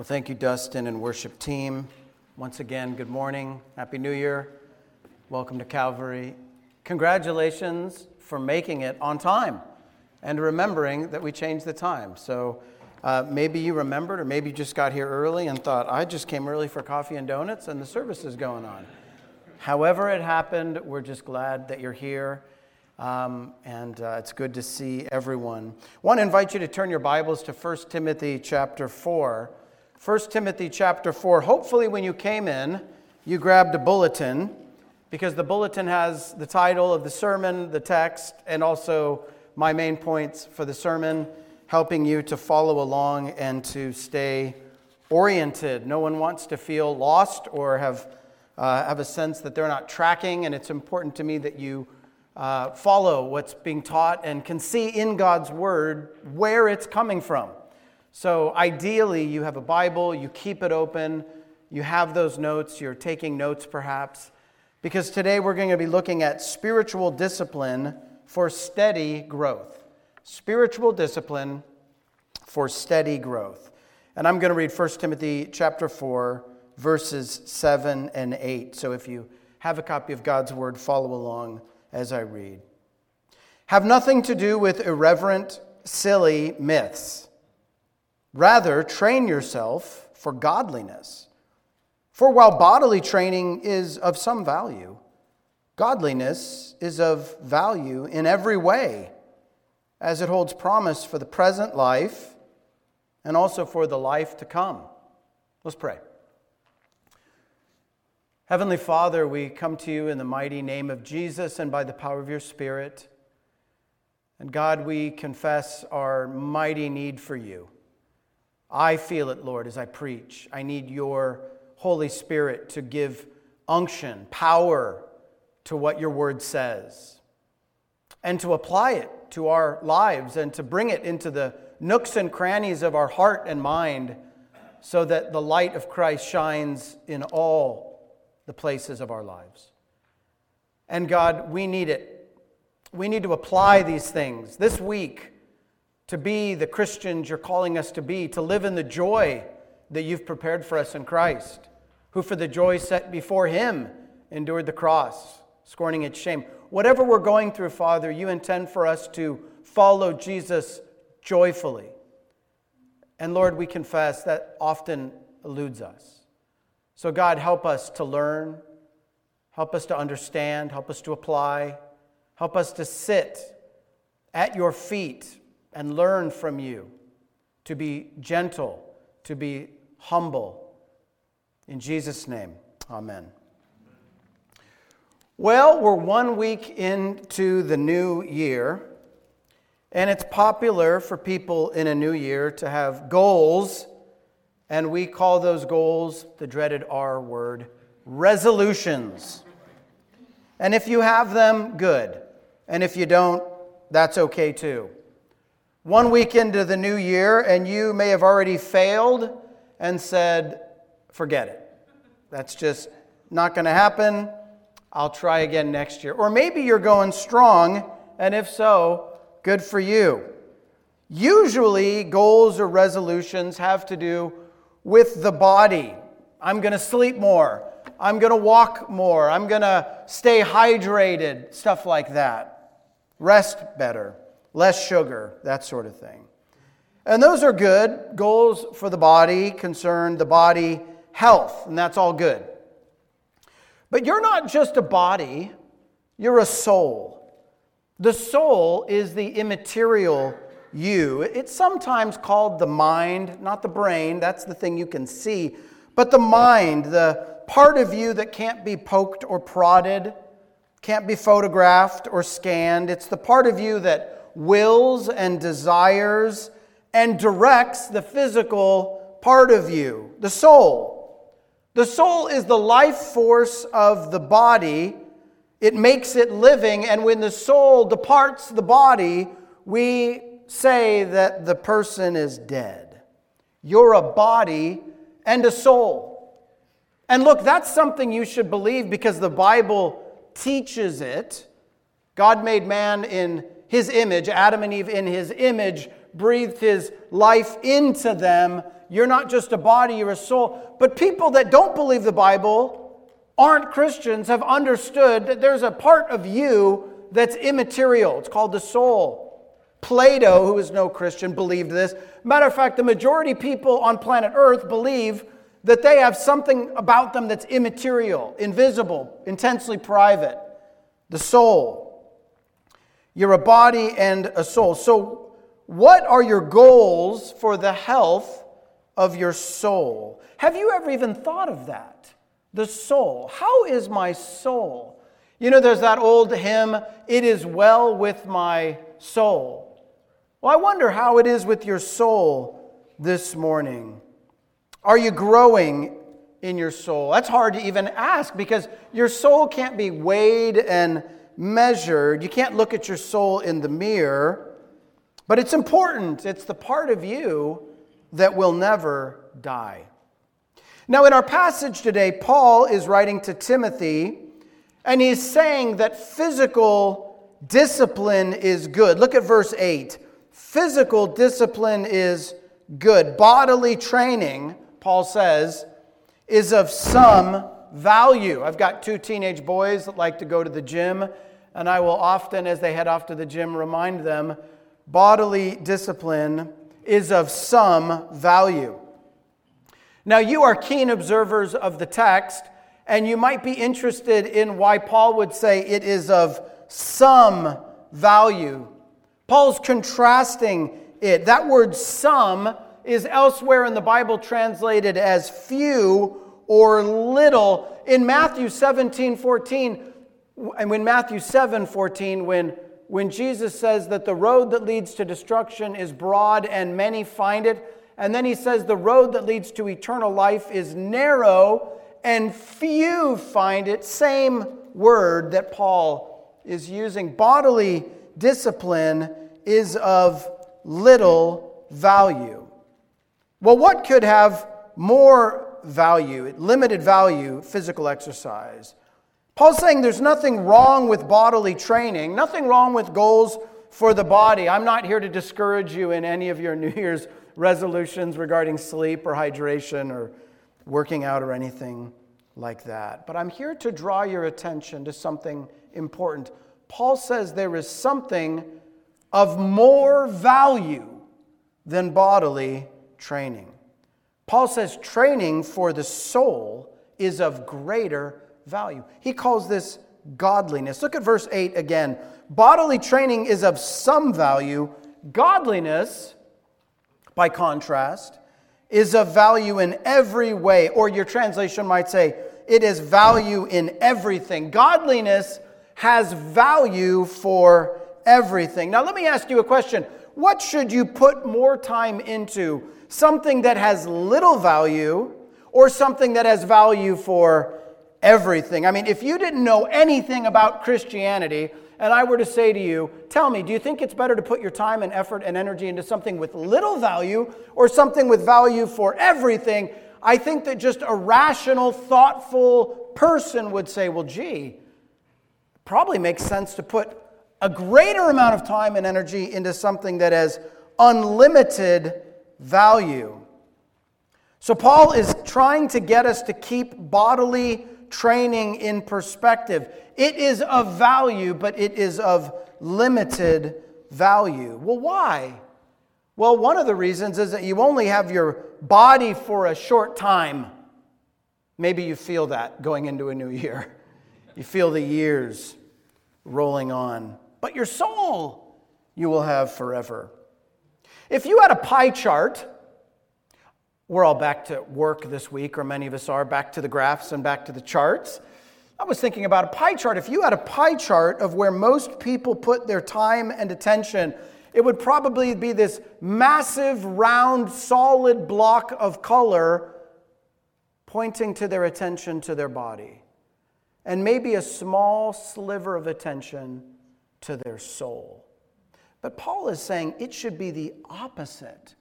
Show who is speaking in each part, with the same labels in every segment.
Speaker 1: Well, thank you, Dustin and worship team. Once again, good morning. Happy New Year. Welcome to Calvary. Congratulations for making it on time and remembering that we changed the time. So uh, maybe you remembered, or maybe you just got here early and thought, I just came early for coffee and donuts and the service is going on. However, it happened, we're just glad that you're here. Um, and uh, it's good to see everyone. I want to invite you to turn your Bibles to 1 Timothy chapter 4. 1 Timothy chapter 4. Hopefully, when you came in, you grabbed a bulletin because the bulletin has the title of the sermon, the text, and also my main points for the sermon, helping you to follow along and to stay oriented. No one wants to feel lost or have, uh, have a sense that they're not tracking, and it's important to me that you uh, follow what's being taught and can see in God's Word where it's coming from. So, ideally, you have a Bible, you keep it open, you have those notes, you're taking notes perhaps, because today we're going to be looking at spiritual discipline for steady growth. Spiritual discipline for steady growth. And I'm going to read 1 Timothy chapter 4 verses 7 and 8. So if you have a copy of God's word, follow along as I read. Have nothing to do with irreverent, silly myths. Rather, train yourself for godliness. For while bodily training is of some value, godliness is of value in every way, as it holds promise for the present life and also for the life to come. Let's pray. Heavenly Father, we come to you in the mighty name of Jesus and by the power of your Spirit. And God, we confess our mighty need for you. I feel it, Lord, as I preach. I need your Holy Spirit to give unction, power to what your word says, and to apply it to our lives and to bring it into the nooks and crannies of our heart and mind so that the light of Christ shines in all the places of our lives. And God, we need it. We need to apply these things this week to be the Christians you're calling us to be, to live in the joy that you've prepared for us in Christ, who for the joy set before him endured the cross, scorning its shame. Whatever we're going through, Father, you intend for us to follow Jesus joyfully. And Lord, we confess that often eludes us. So, God, help us to learn, help us to understand, help us to apply, help us to sit at your feet and learn from you, to be gentle, to be humble. In Jesus' name, amen. Well, we're one week into the new year, and it's popular for people in a new year to have goals and we call those goals, the dreaded R word, resolutions. And if you have them, good. And if you don't, that's okay too. One week into the new year, and you may have already failed and said, forget it. That's just not going to happen. I'll try again next year. Or maybe you're going strong, and if so, good for you. Usually, goals or resolutions have to do with the body. I'm going to sleep more. I'm going to walk more. I'm going to stay hydrated, stuff like that. Rest better, less sugar, that sort of thing. And those are good. Goals for the body concern the body health, and that's all good. But you're not just a body, you're a soul. The soul is the immaterial you. It's sometimes called the mind, not the brain, that's the thing you can see, but the mind, the part of you that can't be poked or prodded, can't be photographed or scanned. It's the part of you that wills and desires and directs the physical part of you, the soul. The soul is the life force of the body. It makes it living, and when the soul departs the body, we say that the person is dead. You're a body and a soul. And look, that's something you should believe because the Bible teaches it. God made man in his image, Adam and Eve in his image, breathed his life into them, you're not just a body, you're a soul. But people that don't believe the Bible, aren't Christians, have understood that there's a part of you that's immaterial. It's called the soul. Plato, who is no Christian, believed this. Matter of fact, the majority people on planet Earth believe that they have something about them that's immaterial, invisible, intensely private the soul. You're a body and a soul. So, what are your goals for the health of your soul? Have you ever even thought of that? The soul. How is my soul? You know, there's that old hymn, It is well with my soul. Well, I wonder how it is with your soul this morning. Are you growing in your soul? That's hard to even ask because your soul can't be weighed and measured. You can't look at your soul in the mirror, but it's important. It's the part of you that will never die. Now, in our passage today, Paul is writing to Timothy, and he's saying that physical discipline is good. Look at verse 8. Physical discipline is good. Bodily training Paul says, is of some value. I've got two teenage boys that like to go to the gym, and I will often, as they head off to the gym, remind them bodily discipline is of some value. Now, you are keen observers of the text, and you might be interested in why Paul would say it is of some value. Paul's contrasting it. That word some is elsewhere in the Bible translated as few or little. In Matthew 17 14, and when Matthew 7 14, when, when Jesus says that the road that leads to destruction is broad and many find it, and then he says the road that leads to eternal life is narrow and few find it, same word that Paul is using. Bodily discipline is of little value. Well, what could have more value, limited value, physical exercise? Paul's saying there's nothing wrong with bodily training, nothing wrong with goals for the body. I'm not here to discourage you in any of your New Year's resolutions regarding sleep or hydration or working out or anything like that. But I'm here to draw your attention to something important. Paul says there is something of more value than bodily training. Paul says training for the soul is of greater value. He calls this godliness. Look at verse 8 again. Bodily training is of some value, godliness, by contrast, is of value in every way. Or your translation might say, it is value in everything. Godliness has value for everything. Now, let me ask you a question. What should you put more time into? something that has little value or something that has value for everything. I mean, if you didn't know anything about Christianity, and I were to say to you, tell me, do you think it's better to put your time and effort and energy into something with little value or something with value for everything? I think that just a rational, thoughtful person would say, well, gee, probably makes sense to put a greater amount of time and energy into something that has unlimited value. So, Paul is trying to get us to keep bodily training in perspective. It is of value, but it is of limited value. Well, why? Well, one of the reasons is that you only have your body for a short time. Maybe you feel that going into a new year. You feel the years rolling on. But your soul you will have forever. If you had a pie chart, we're all back to work this week, or many of us are back to the graphs and back to the charts. I was thinking about a pie chart. If you had a pie chart of where most people put their time and attention, it would probably be this massive, round, solid block of color pointing to their attention to their body, and maybe a small sliver of attention to their soul. But Paul is saying it should be the opposite.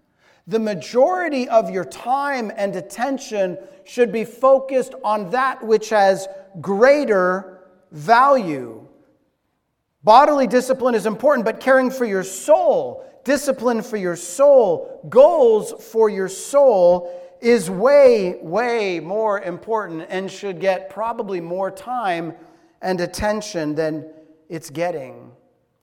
Speaker 1: The majority of your time and attention should be focused on that which has greater value. Bodily discipline is important, but caring for your soul, discipline for your soul, goals for your soul is way, way more important and should get probably more time and attention than it's getting.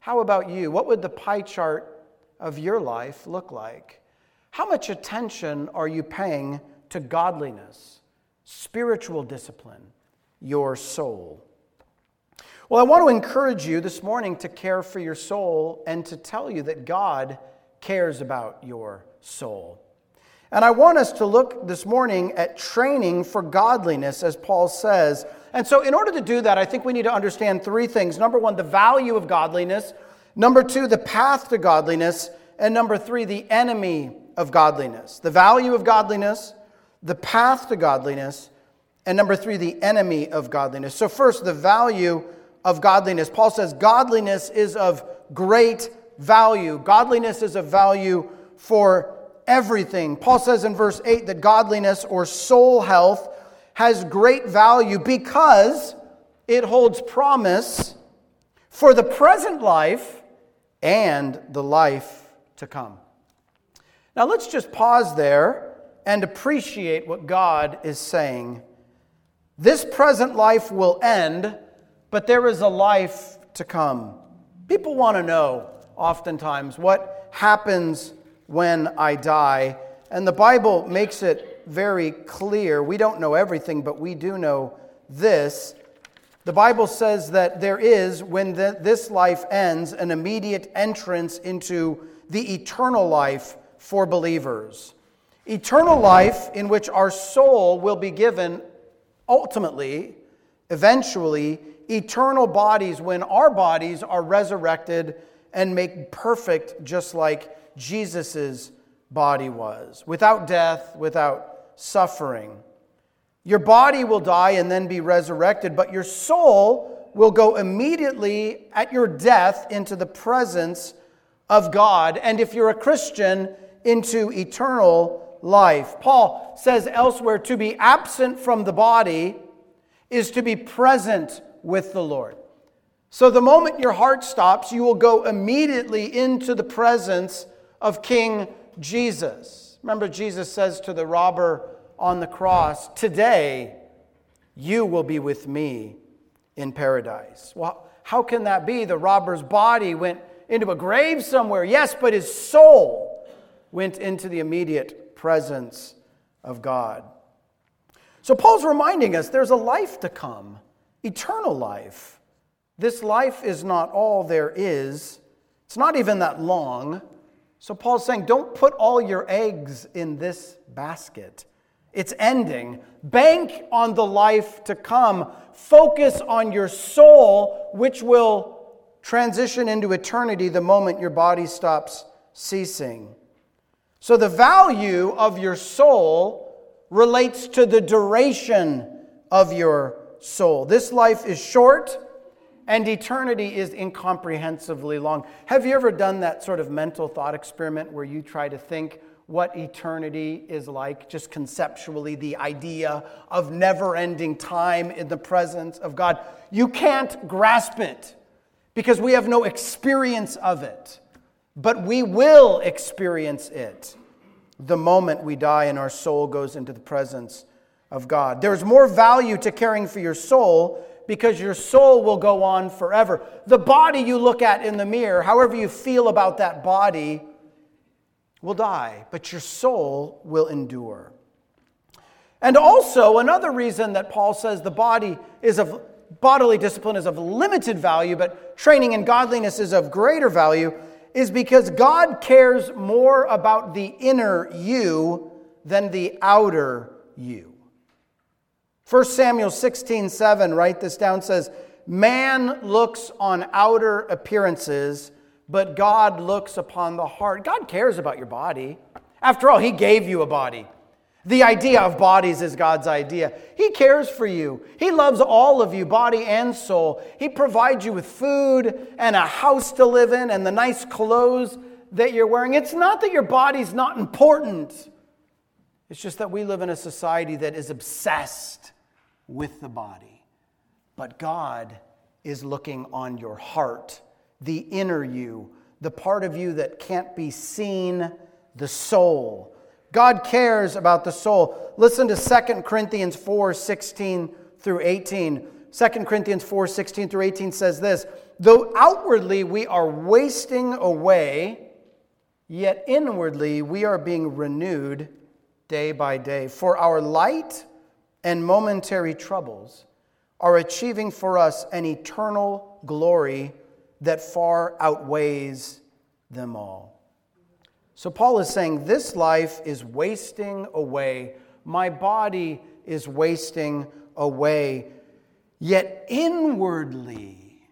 Speaker 1: How about you? What would the pie chart of your life look like? How much attention are you paying to godliness, spiritual discipline, your soul? Well, I want to encourage you this morning to care for your soul and to tell you that God cares about your soul. And I want us to look this morning at training for godliness, as Paul says. And so, in order to do that, I think we need to understand three things. Number one, the value of godliness. Number two, the path to godliness. And number three, the enemy of godliness. The value of godliness, the path to godliness, and number three, the enemy of godliness. So, first, the value of godliness. Paul says godliness is of great value. Godliness is of value for everything. Paul says in verse 8 that godliness or soul health has great value because it holds promise for the present life and the life to come. Now let's just pause there and appreciate what God is saying. This present life will end, but there is a life to come. People want to know, oftentimes, what happens when I die. And the Bible makes it very clear. We don't know everything, but we do know this. The Bible says that there is, when the, this life ends, an immediate entrance into the eternal life for believers. Eternal life in which our soul will be given ultimately, eventually, eternal bodies when our bodies are resurrected and made perfect just like Jesus' body was without death, without suffering. Your body will die and then be resurrected, but your soul will go immediately at your death into the presence of God. And if you're a Christian, into eternal life. Paul says elsewhere to be absent from the body is to be present with the Lord. So the moment your heart stops, you will go immediately into the presence of King Jesus. Remember, Jesus says to the robber on the cross, Today you will be with me in paradise. Well, how can that be? The robber's body went into a grave somewhere, yes, but his soul went into the immediate presence of God. So Paul's reminding us there's a life to come, eternal life. This life is not all there is, it's not even that long. So Paul's saying, don't put all your eggs in this basket. It's ending. Bank on the life to come. Focus on your soul, which will transition into eternity the moment your body stops ceasing. So the value of your soul relates to the duration of your soul. This life is short and eternity is incomprehensibly long. Have you ever done that sort of mental thought experiment where you try to think what eternity is like, just conceptually, the idea of never ending time in the presence of God? You can't grasp it because we have no experience of it, but we will experience it the moment we die and our soul goes into the presence of God. There's more value to caring for your soul because your soul will go on forever. The body you look at in the mirror, however you feel about that body, will die, but your soul will endure. And also, another reason that Paul says the body is of bodily discipline is of limited value, but training in godliness is of greater value, is because God cares more about the inner you than the outer you. 1 Samuel 16, 7, write this down, says, Man looks on outer appearances, but God looks upon the heart. God cares about your body. After all, He gave you a body. The idea of bodies is God's idea. He cares for you. He loves all of you, body and soul. He provides you with food and a house to live in and the nice clothes that you're wearing. It's not that your body's not important, it's just that we live in a society that is obsessed with the body. But God is looking on your heart, the inner you, the part of you that can't be seen, the soul. God cares about the soul. Listen to 2 Corinthians 4 16 through 18. 2 Corinthians 4 16 through 18 says this Though outwardly we are wasting away, yet inwardly we are being renewed day by day. For our light and momentary troubles are achieving for us an eternal glory that far outweighs them all. So, Paul is saying, This life is wasting away. My body is wasting away. Yet inwardly,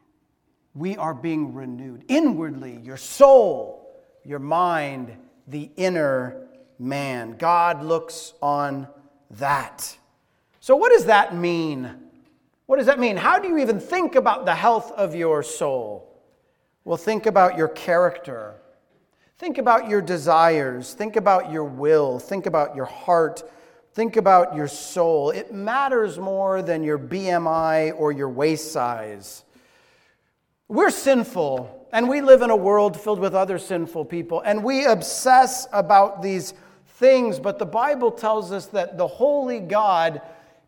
Speaker 1: we are being renewed. Inwardly, your soul, your mind, the inner man. God looks on that. So, what does that mean? What does that mean? How do you even think about the health of your soul? Well, think about your character. Think about your desires. Think about your will. Think about your heart. Think about your soul. It matters more than your BMI or your waist size. We're sinful, and we live in a world filled with other sinful people, and we obsess about these things, but the Bible tells us that the holy God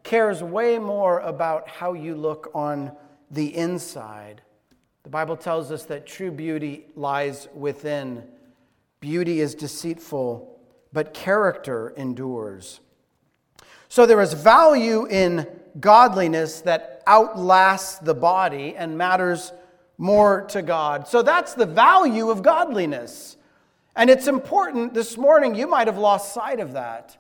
Speaker 1: cares way more about how you look on the inside. The Bible tells us that true beauty lies within. Beauty is deceitful, but character endures. So there is value in godliness that outlasts the body and matters more to God. So that's the value of godliness. And it's important this morning, you might have lost sight of that.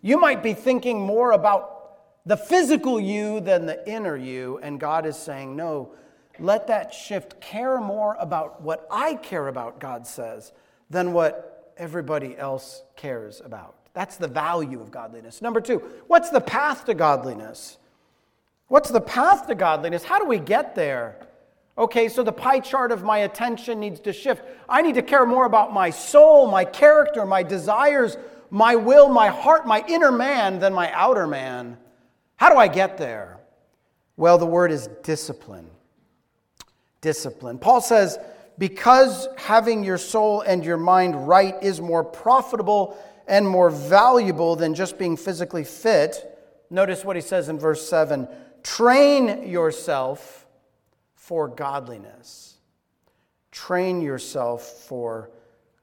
Speaker 1: You might be thinking more about the physical you than the inner you. And God is saying, no, let that shift. Care more about what I care about, God says, than what everybody else cares about. That's the value of godliness. Number two, what's the path to godliness? What's the path to godliness? How do we get there? Okay, so the pie chart of my attention needs to shift. I need to care more about my soul, my character, my desires, my will, my heart, my inner man than my outer man. How do I get there? Well, the word is discipline. Discipline. Paul says, because having your soul and your mind right is more profitable and more valuable than just being physically fit, notice what he says in verse 7 train yourself for godliness. Train yourself for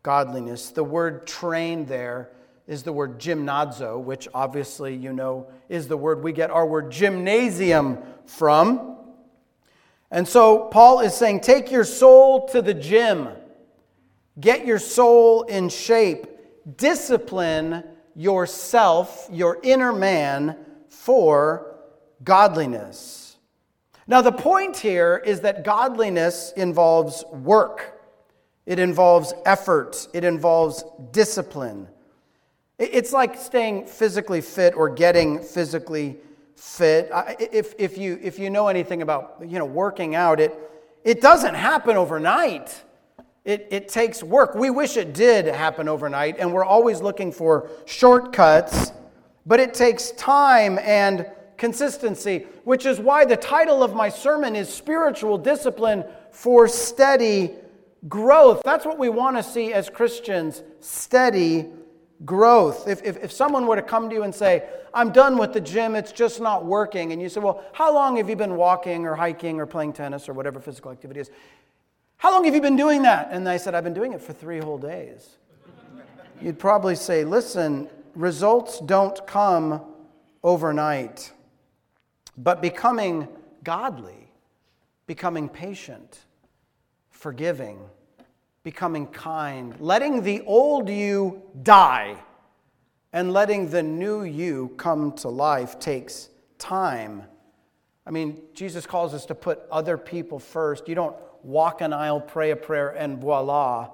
Speaker 1: godliness. The word train there is the word gymnazo, which obviously you know is the word we get our word gymnasium from. And so Paul is saying, take your soul to the gym, get your soul in shape, discipline yourself, your inner man, for godliness. Now, the point here is that godliness involves work, it involves effort, it involves discipline. It's like staying physically fit or getting physically fit. If, if, you, if you know anything about you know, working out, it, it doesn't happen overnight. It, it takes work. We wish it did happen overnight, and we're always looking for shortcuts, but it takes time and consistency, which is why the title of my sermon is Spiritual Discipline for Steady Growth. That's what we want to see as Christians steady growth. If, if, if someone were to come to you and say, I'm done with the gym, it's just not working, and you say, Well, how long have you been walking or hiking or playing tennis or whatever physical activity is? How long have you been doing that? And I said, I've been doing it for three whole days. You'd probably say, Listen, results don't come overnight, but becoming godly, becoming patient, forgiving, becoming kind, letting the old you die and letting the new you come to life takes time. I mean, Jesus calls us to put other people first. You don't walk an aisle, pray a prayer, and voila,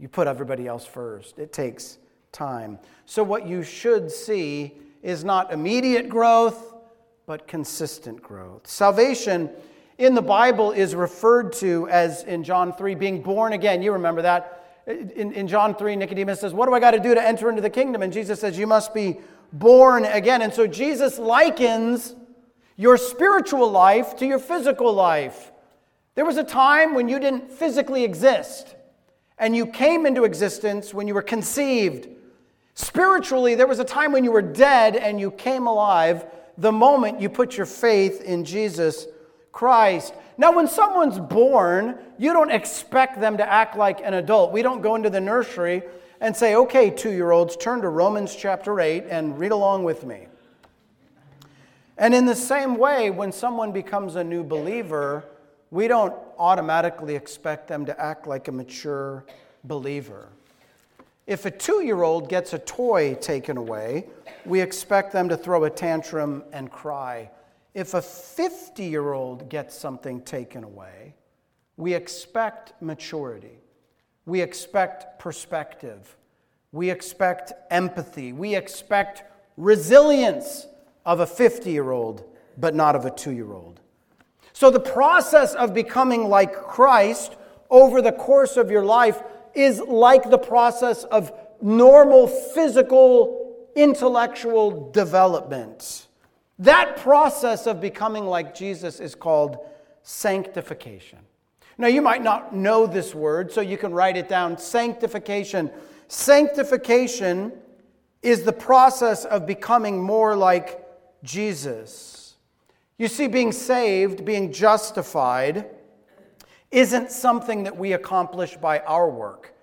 Speaker 1: you put everybody else first. It takes time. So, what you should see is not immediate growth, but consistent growth. Salvation in the Bible is referred to as in John 3 being born again. You remember that. In, in John 3, Nicodemus says, What do I got to do to enter into the kingdom? And Jesus says, You must be born again. And so Jesus likens your spiritual life to your physical life. There was a time when you didn't physically exist. and you came into existence when you were conceived. Spiritually, there was a time when you were dead and you came alive the moment you put your faith in Jesus Christ. Now, when someone's born, you don't expect them to act like an adult. We don't go into the nursery and say, okay, two year olds, turn to Romans chapter 8 and read along with me. And in the same way, when someone becomes a new believer, we don't automatically expect them to act like a mature believer. If a two year old gets a toy taken away, we expect them to throw a tantrum and cry. If a 50 year old gets something taken away, we expect maturity. We expect perspective. We expect empathy. We expect resilience of a 50 year old, but not of a two year old. So, the process of becoming like Christ over the course of your life is like the process of normal physical, intellectual development. That process of becoming like Jesus is called sanctification. Now, you might not know this word, so you can write it down. Sanctification. Sanctification is the process of becoming more like Jesus. You see, being saved, being justified, isn't something that we accomplish by our work.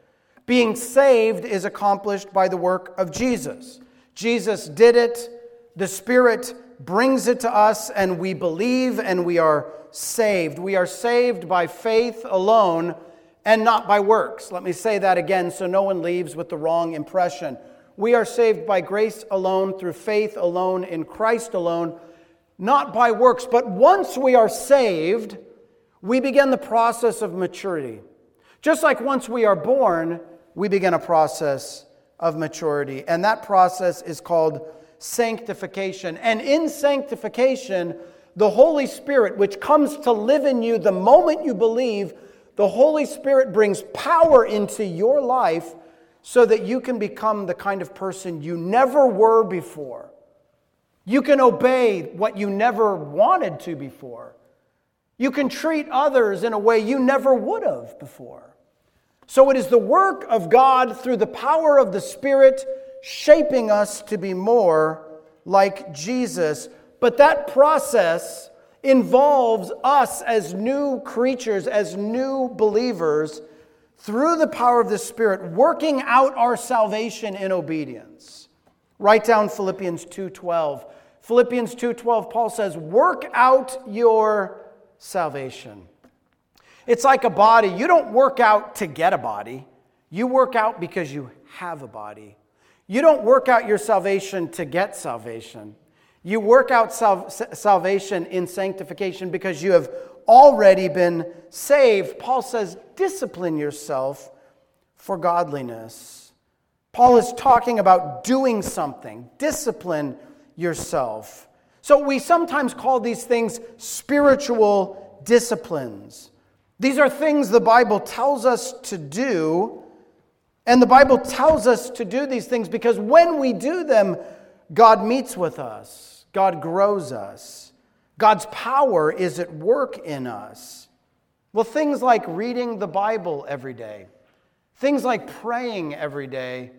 Speaker 1: Being saved is accomplished by the work of Jesus. Jesus did it, the Spirit brings it to us, and we believe and we are saved. We are saved by faith alone and not by works. Let me say that again so no one leaves with the wrong impression. We are saved by grace alone, through faith alone, in Christ alone, not by works. But once we are saved, we begin the process of maturity. Just like once we are born, we begin a process of maturity. And that process is called sanctification. And in sanctification, the Holy Spirit, which comes to live in you the moment you believe, the Holy Spirit brings power into your life so that you can become the kind of person you never were before. You can obey what you never wanted to before. You can treat others in a way you never would have before. So it is the work of God through the power of the Spirit shaping us to be more like Jesus. But that process involves us as new creatures, as new believers through the power of the Spirit, working out our salvation in obedience. Write down Philippians 2:12. Philippians 2:12 Paul says, "Work out your salvation." It's like a body. You don't work out to get a body. You work out because you have a body. You don't work out your salvation to get salvation. You work out sal- salvation in sanctification because you have already been saved. Paul says, discipline yourself for godliness. Paul is talking about doing something, discipline yourself. So we sometimes call these things spiritual disciplines. These are things the Bible tells us to do, and the Bible tells us to do these things because when we do them, God meets with us, God grows us. God's power is at work in us. Well, things like reading the Bible every day, things like praying every day,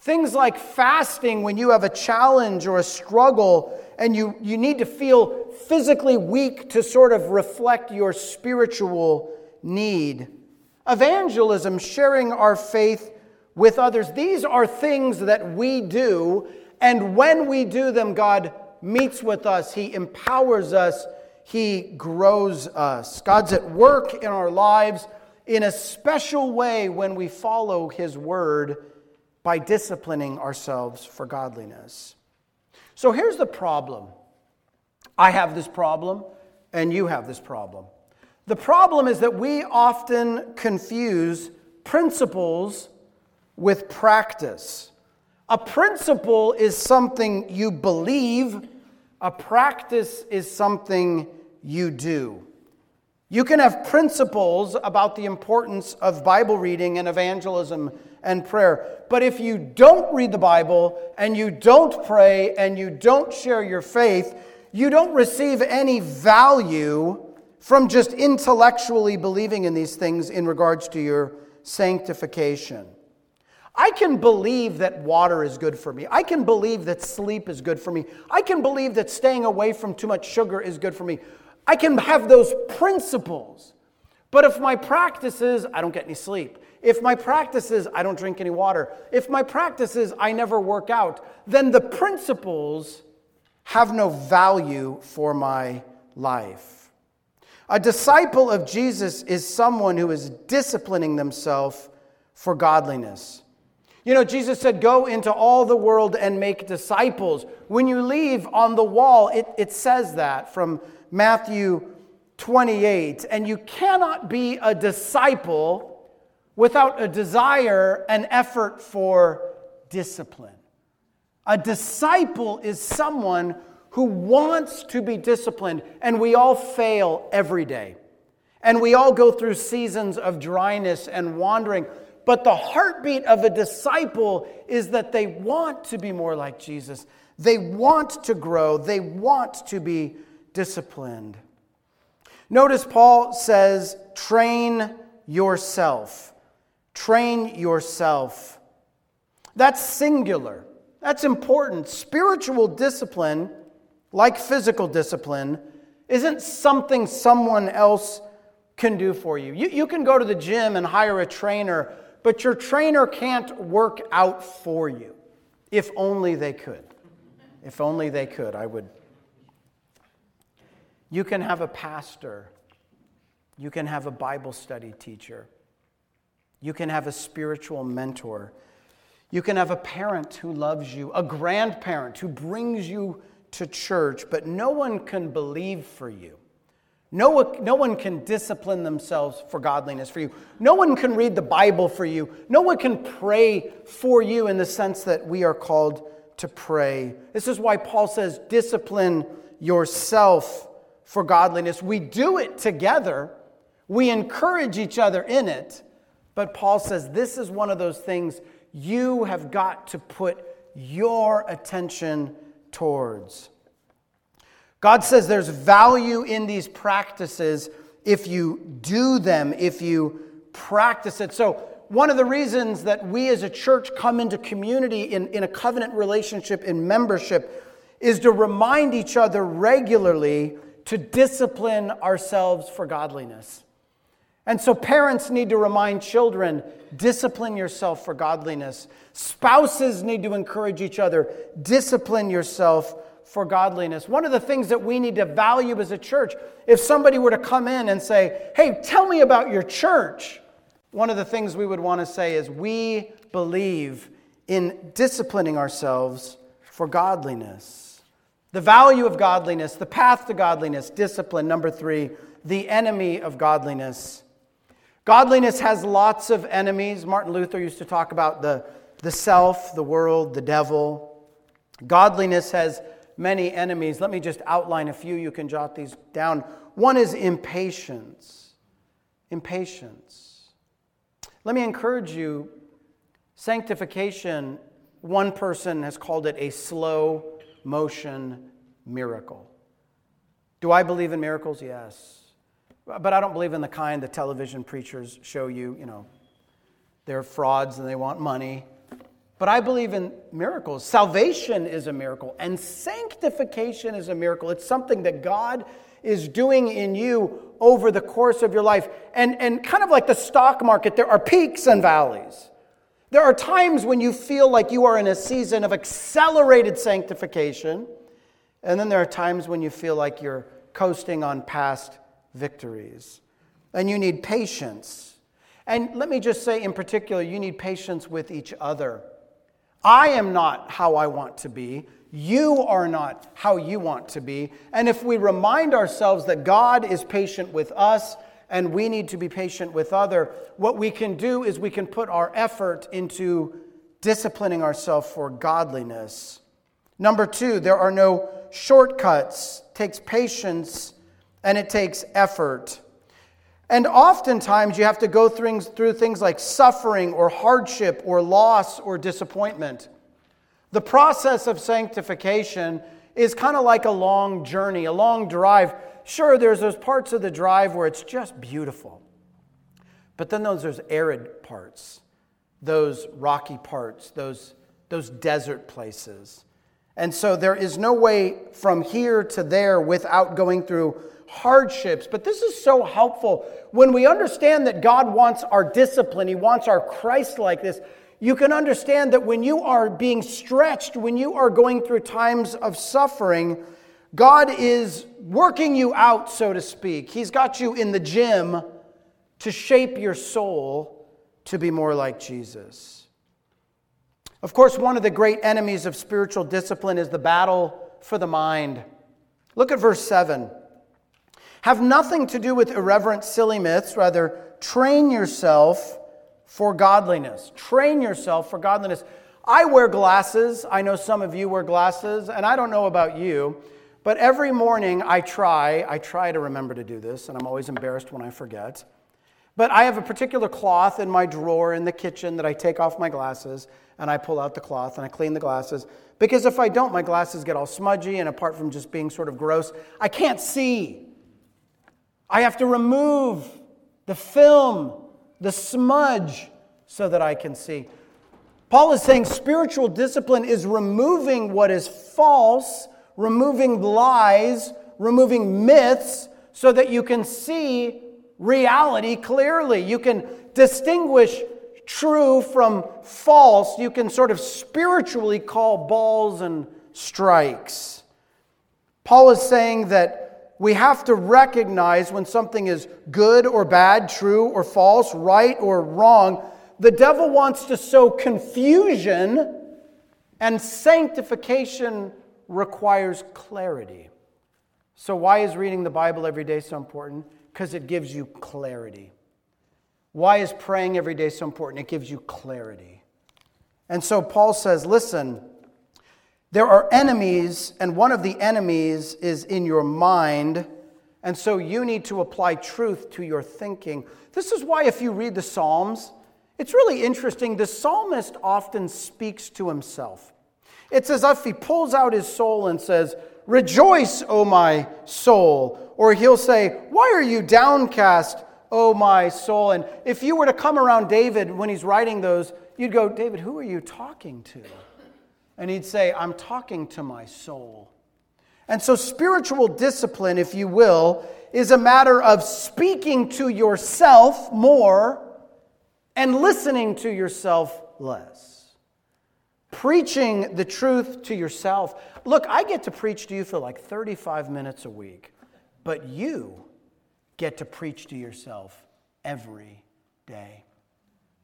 Speaker 1: things like fasting when you have a challenge or a struggle and you, you need to feel physically weak to sort of reflect your spiritual need. Evangelism, sharing our faith with others, these are things that we do, and when we do them, God meets with us, He empowers us, He grows us. God's at work in our lives in a special way when we follow His word by disciplining ourselves for godliness. So here's the problem I have this problem, and you have this problem. The problem is that we often confuse principles with practice. A principle is something you believe a practice is something you do. You can have principles about the importance of Bible reading and evangelism and prayer. But if you don't read the Bible and you don't pray and you don't share your faith, you don't receive any value from just intellectually believing in these things in regards to your sanctification. I can believe that water is good for me. I can believe that sleep is good for me. I can believe that staying away from too much sugar is good for me. I can have those principles. But if my practice is I don't get any sleep, if my practice is I don't drink any water, if my practice is I never work out, then the principles have no value for my life. A disciple of Jesus is someone who is disciplining themselves for godliness. You know, Jesus said, Go into all the world and make disciples. When you leave on the wall, it, it says that from Matthew 28. And you cannot be a disciple without a desire and effort for discipline. A disciple is someone who wants to be disciplined, and we all fail every day. And we all go through seasons of dryness and wandering. But the heartbeat of a disciple is that they want to be more like Jesus. They want to grow. They want to be disciplined. Notice Paul says, train yourself. Train yourself. That's singular. That's important. Spiritual discipline, like physical discipline, isn't something someone else can do for you. you. You can go to the gym and hire a trainer but your trainer can't work out for you. If only they could. If only they could, I would. You can have a pastor. You can have a Bible study teacher. You can have a spiritual mentor. You can have a parent who loves you, a grandparent who brings you to church, but no one can believe for you. No one, no one can discipline themselves for godliness for you. No one can read the Bible for you. No one can pray for you in the sense that we are called to pray. This is why Paul says, discipline yourself for godliness. We do it together, we encourage each other in it. But Paul says, this is one of those things you have got to put your attention towards. God says there's value in these practices if you do them, if you practice it. So, one of the reasons that we as a church come into community in, in a covenant relationship, in membership, is to remind each other regularly to discipline ourselves for godliness. And so, parents need to remind children discipline yourself for godliness. Spouses need to encourage each other discipline yourself for godliness. One of the things that we need to value as a church, if somebody were to come in and say, Hey, tell me about your church, one of the things we would want to say is, We believe in disciplining ourselves for godliness. The value of godliness, the path to godliness, discipline. Number three, the enemy of godliness. Godliness has lots of enemies. Martin Luther used to talk about the, the self, the world, the devil. Godliness has many enemies. Let me just outline a few. You can jot these down. One is impatience. Impatience. Let me encourage you sanctification, one person has called it a slow motion miracle. Do I believe in miracles? Yes. But I don't believe in the kind the television preachers show you, you know, they're frauds and they want money. But I believe in miracles. Salvation is a miracle, and sanctification is a miracle. It's something that God is doing in you over the course of your life. And, and kind of like the stock market, there are peaks and valleys. There are times when you feel like you are in a season of accelerated sanctification, and then there are times when you feel like you're coasting on past victories. And you need patience. And let me just say, in particular, you need patience with each other. I am not how I want to be. You are not how you want to be. And if we remind ourselves that God is patient with us and we need to be patient with other, what we can do is we can put our effort into disciplining ourselves for godliness. Number 2, there are no shortcuts. It takes patience and it takes effort. And oftentimes you have to go through, through things like suffering or hardship or loss or disappointment. The process of sanctification is kind of like a long journey, a long drive. Sure, there's those parts of the drive where it's just beautiful. But then those, there's arid parts, those rocky parts, those, those desert places. And so there is no way from here to there without going through hardships. But this is so helpful when we understand that God wants our discipline, He wants our Christlikeness. You can understand that when you are being stretched, when you are going through times of suffering, God is working you out, so to speak. He's got you in the gym to shape your soul to be more like Jesus. Of course, one of the great enemies of spiritual discipline is the battle for the mind. Look at verse 7 have nothing to do with irreverent, silly myths. Rather, train yourself for godliness. Train yourself for godliness. I wear glasses. I know some of you wear glasses, and I don't know about you, but every morning I try, I try to remember to do this, and I'm always embarrassed when I forget. But I have a particular cloth in my drawer in the kitchen that I take off my glasses and I pull out the cloth and I clean the glasses. Because if I don't, my glasses get all smudgy, and apart from just being sort of gross, I can't see. I have to remove the film, the smudge, so that I can see. Paul is saying spiritual discipline is removing what is false, removing lies, removing myths, so that you can see reality clearly. You can distinguish true from false. You can sort of spiritually call balls and strikes. Paul is saying that we have to recognize when something is good or bad, true or false, right or wrong. The devil wants to sow confusion, and sanctification requires clarity. So, why is reading the Bible every day so important? Because it gives you clarity. Why is praying every day so important? It gives you clarity. And so, Paul says, listen, there are enemies, and one of the enemies is in your mind. And so you need to apply truth to your thinking. This is why, if you read the Psalms, it's really interesting. The psalmist often speaks to himself. It's as if he pulls out his soul and says, Rejoice, O my soul. Or he'll say, Why are you downcast, O my soul? And if you were to come around David when he's writing those, you'd go, David, who are you talking to? And he'd say, I'm talking to my soul. And so, spiritual discipline, if you will, is a matter of speaking to yourself more and listening to yourself less. Preaching the truth to yourself. Look, I get to preach to you for like 35 minutes a week, but you get to preach to yourself every day.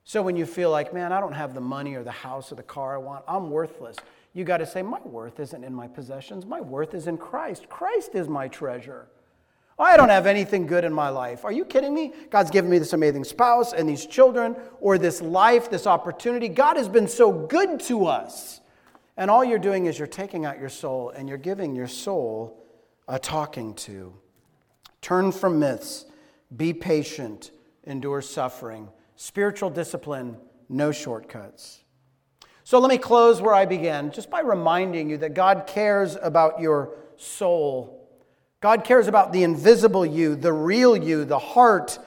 Speaker 1: So when you feel like, man, I don't have the money or the house or the car I want, I'm worthless. You got to say, my worth isn't in my possessions. My worth is in Christ. Christ is my treasure. I don't have anything good in my life. Are you kidding me? God's given me this amazing spouse and these children or this life, this opportunity. God has been so good to us. And all you're doing is you're taking out your soul and you're giving your soul a talking to. Turn from myths, be patient, endure suffering Spiritual discipline, no shortcuts. So let me close where I began, just by reminding you that God cares about your soul. God cares about the invisible you, the real you, the heart,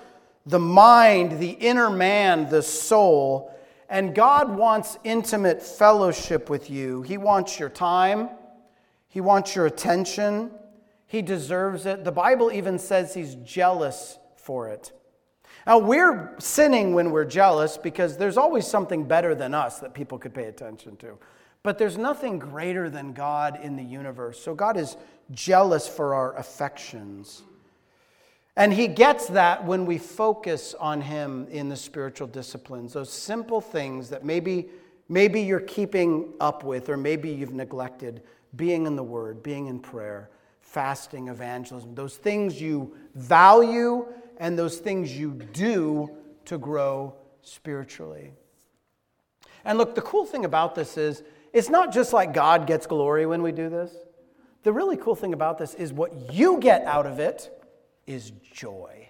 Speaker 1: the mind, the inner man, the soul. And God wants intimate fellowship with you. He wants your time, He wants your attention. He deserves it. The Bible even says He's jealous for it. Now, we're sinning when we're jealous because there's always something better than us that people could pay attention to. But there's nothing greater than God in the universe. So God is jealous for our affections. And He gets that when we focus on Him in the spiritual disciplines, those simple things that maybe, maybe you're keeping up with, or maybe you've neglected being in the Word, being in prayer, fasting, evangelism, those things you value and those things you do to grow spiritually. And look, the cool thing about this is it's not just like God gets glory when we do this. The really cool thing about this is what you get out of it is joy.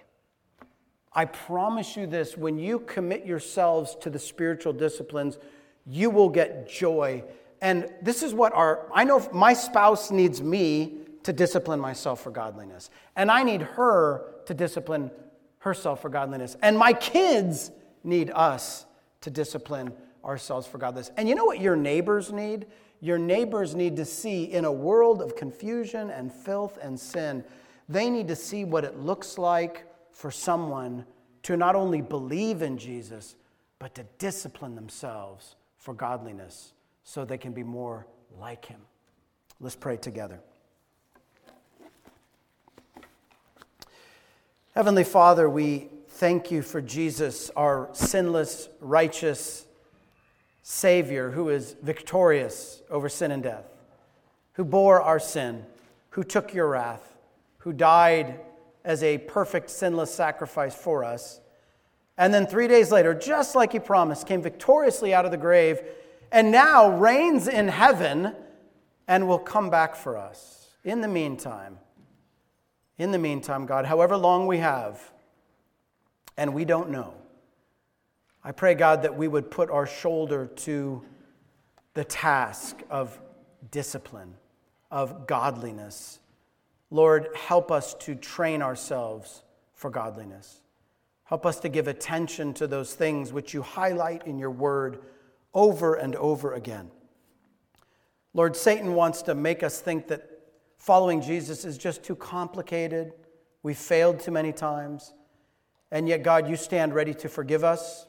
Speaker 1: I promise you this when you commit yourselves to the spiritual disciplines, you will get joy. And this is what our, I know my spouse needs me to discipline myself for godliness, and I need her to discipline herself for godliness. And my kids need us to discipline ourselves for godliness. And you know what your neighbors need? Your neighbors need to see in a world of confusion and filth and sin, they need to see what it looks like for someone to not only believe in Jesus, but to discipline themselves for godliness so they can be more like him. Let's pray together. Heavenly Father, we thank you for Jesus, our sinless, righteous Savior who is victorious over sin and death, who bore our sin, who took your wrath, who died as a perfect, sinless sacrifice for us. And then three days later, just like he promised, came victoriously out of the grave and now reigns in heaven and will come back for us. In the meantime, in the meantime, God, however long we have, and we don't know, I pray, God, that we would put our shoulder to the task of discipline, of godliness. Lord, help us to train ourselves for godliness. Help us to give attention to those things which you highlight in your word over and over again. Lord, Satan wants to make us think that following Jesus is just too complicated. We've failed too many times. And yet, God, you stand ready to forgive us.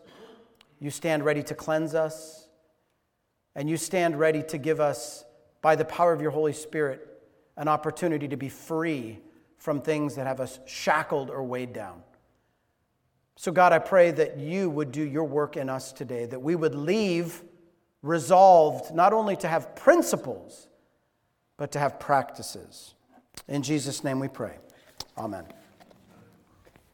Speaker 1: You stand ready to cleanse us. And you stand ready to give us, by the power of your Holy Spirit, an opportunity to be free from things that have us shackled or weighed down. So, God, I pray that you would do your work in us today, that we would leave resolved not only to have principles, but to have practices. In Jesus' name we pray. Amen.